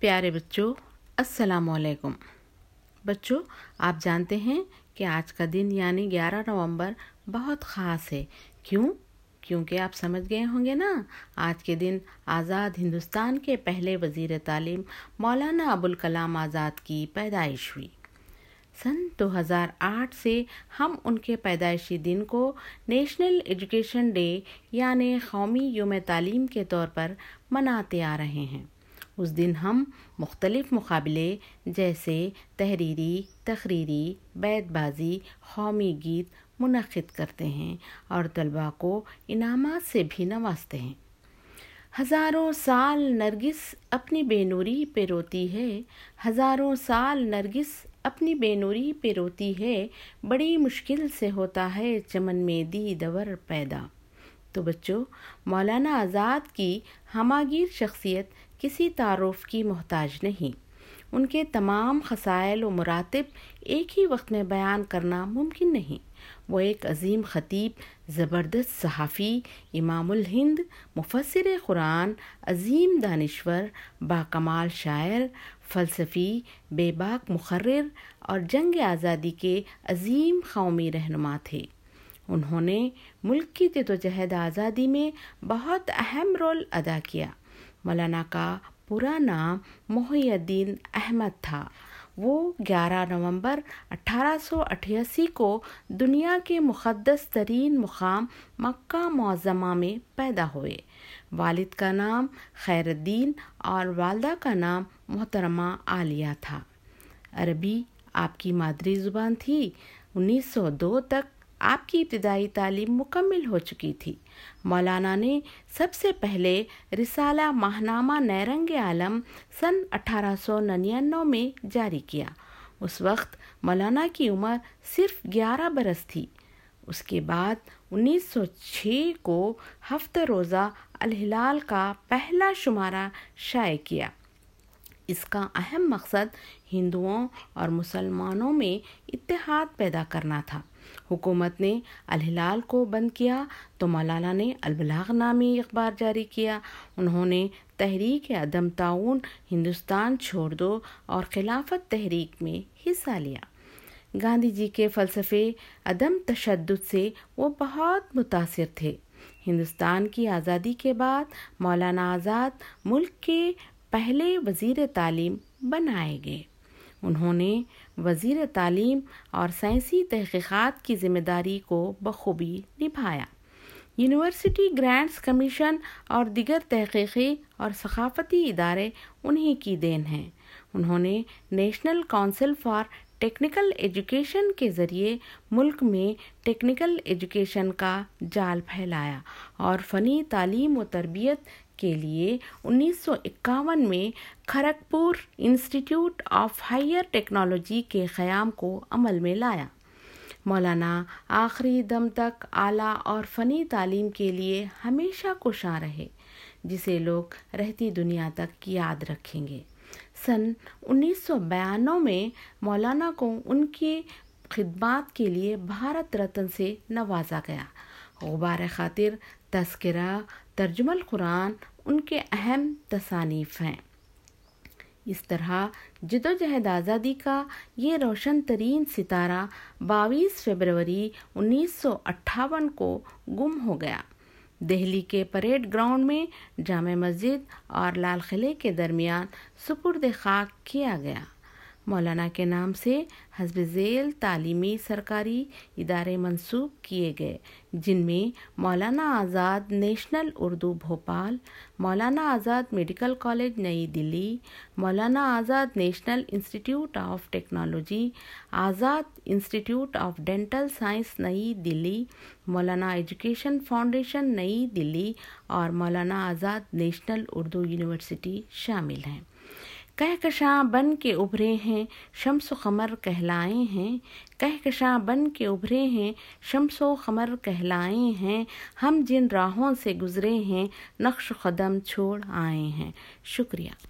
پیارے بچوں، السلام علیکم۔ بچوں، آپ جانتے ہیں کہ آج کا دن یعنی گیارہ نومبر بہت خاص ہے۔ کیوں؟ کیونکہ آپ سمجھ گئے ہوں گے نا، آج کے دن آزاد ہندوستان کے پہلے وزیر تعلیم مولانا ابوالکلام آزاد کی پیدائش ہوئی۔ سن دو ہزار آٹھ سے ہم ان کے پیدائشی دن کو نیشنل ایجوکیشن ڈے یعنی قومی یوم تعلیم کے طور پر مناتے آ رہے ہیں۔ اس دن ہم مختلف مقابلے جیسے تحریری، تقریری، بیت بازی، قومی گیت منعقد کرتے ہیں اور طلباء کو انعامات سے بھی نوازتے ہیں۔ ہزاروں سال نرگس اپنی بے نوری پہ روتی ہے۔ ہزاروں سال نرگس اپنی بے نوری پہ روتی ہے۔ بڑی مشکل سے ہوتا ہے چمن میں دی دور پیدا۔ تو بچوں، مولانا آزاد کی ہماگیر شخصیت کسی تعارف کی محتاج نہیں۔ ان کے تمام خسائل و مراتب ایک ہی وقت میں بیان کرنا ممکن نہیں۔ وہ ایک عظیم خطیب، زبردست صحافی، امام الہند، مفسر قرآن، عظیم دانشور، باکمال شاعر، فلسفی، بے باک مقرر اور جنگ آزادی کے عظیم قومی رہنما تھے۔ انہوں نے ملک کی جد و جہد آزادی میں بہت اہم رول ادا کیا۔ مولانا کا پورا نام محی الدین احمد تھا وہ گیارہ نومبر اٹھارہ سو اٹھاسی کو دنیا کے مقدس ترین مقام مکہ معظمہ میں پیدا ہوئے والد کا نام خیر الدین اور والدہ کا نام محترمہ عالیہ تھا عربی آپ کی مادری زبان تھی انیس سو دو تک آپ کی ابتدائی تعلیم مکمل ہو چکی تھی۔ مولانا نے سب سے پہلے رسالہ ماہنامہ نیرنگ عالم سن اٹھارہ سو ننانوے میں جاری کیا۔ اس وقت مولانا کی عمر صرف گیارہ برس تھی۔ اس کے بعد انیس سو چھ کو ہفتہ روزہ الہلال کا پہلا شمارہ شائع کیا۔ اس کا اہم مقصد ہندوؤں اور مسلمانوں میں اتحاد پیدا کرنا تھا۔ حکومت نے الہلال کو بند کیا تو مولانا نے البلاغ نامی اخبار جاری کیا۔ انہوں نے تحریک عدم تعاون ہندوستان چھوڑ دو اور خلافت تحریک میں حصہ لیا۔ گاندھی جی کے فلسفے عدم تشدد سے وہ بہت متاثر تھے۔ ہندوستان کی آزادی کے بعد مولانا آزاد ملک کے پہلے وزیر تعلیم بنائے گئے۔ انہوں نے وزیر تعلیم اور سائنسی تحقیقات کی ذمہ داری کو بخوبی نبھایا۔ یونیورسٹی گرانٹس کمیشن اور دیگر تحقیقی اور ثقافتی ادارے انہی کی دین ہیں۔ انہوں نے National Council for Technical Education کے ذریعے ملک میں ٹیکنیکل ایجوکیشن کا جال پھیلایا اور فنی تعلیم و تربیت کے لیے انیس سو اکاون میں Kharagpur Institute of Higher Technology کے قیام کو عمل میں لایا۔ مولانا آخری دم تک اعلیٰ اور فنی تعلیم کے لیے ہمیشہ کوشاں رہے، جسے لوگ رہتی دنیا تک یاد رکھیں گے۔ سن انیس سو بیانوں میں مولانا کو ان کی خدمات کے لیے بھارت رتن سے نوازا گیا۔ غبار خاطر تذکرہ، ترجمہ القرآن ان کے اہم تصانیف ہیں۔ اس طرح جد و جہد آزادی کا یہ روشن ترین ستارہ باویس فبروری انیس سو اٹھاون کو گم ہو گیا۔ دہلی کے پریڈ گراؤنڈ میں جامع مسجد اور لال قلعے کے درمیان سپرد خاک کیا گیا۔ مولانا کے نام سے حزب ذیل تعلیمی سرکاری ادارے منسوخ کیے گئے، جن میں مولانا Azad national Urdu Bhopal, Maulana Azad medical college Nai Dilli, Maulana Azad National Institute of Technology, Azad Institute of Dental Science Nai Dilli, Maulana education foundation نئی دلی اور مولانا آزاد نیشنل اردو یونیورسٹی شامل ہیں۔ کہکشاں بن کے ابھرے ہیں، شمس و قمر کہلائے ہیں۔ کہکشاں بن کے ابھرے ہیں، شمس و قمر کہلائے ہیں۔ ہم جن راہوں سے گزرے ہیں، نقش قدم چھوڑ آئے ہیں۔ شکریہ۔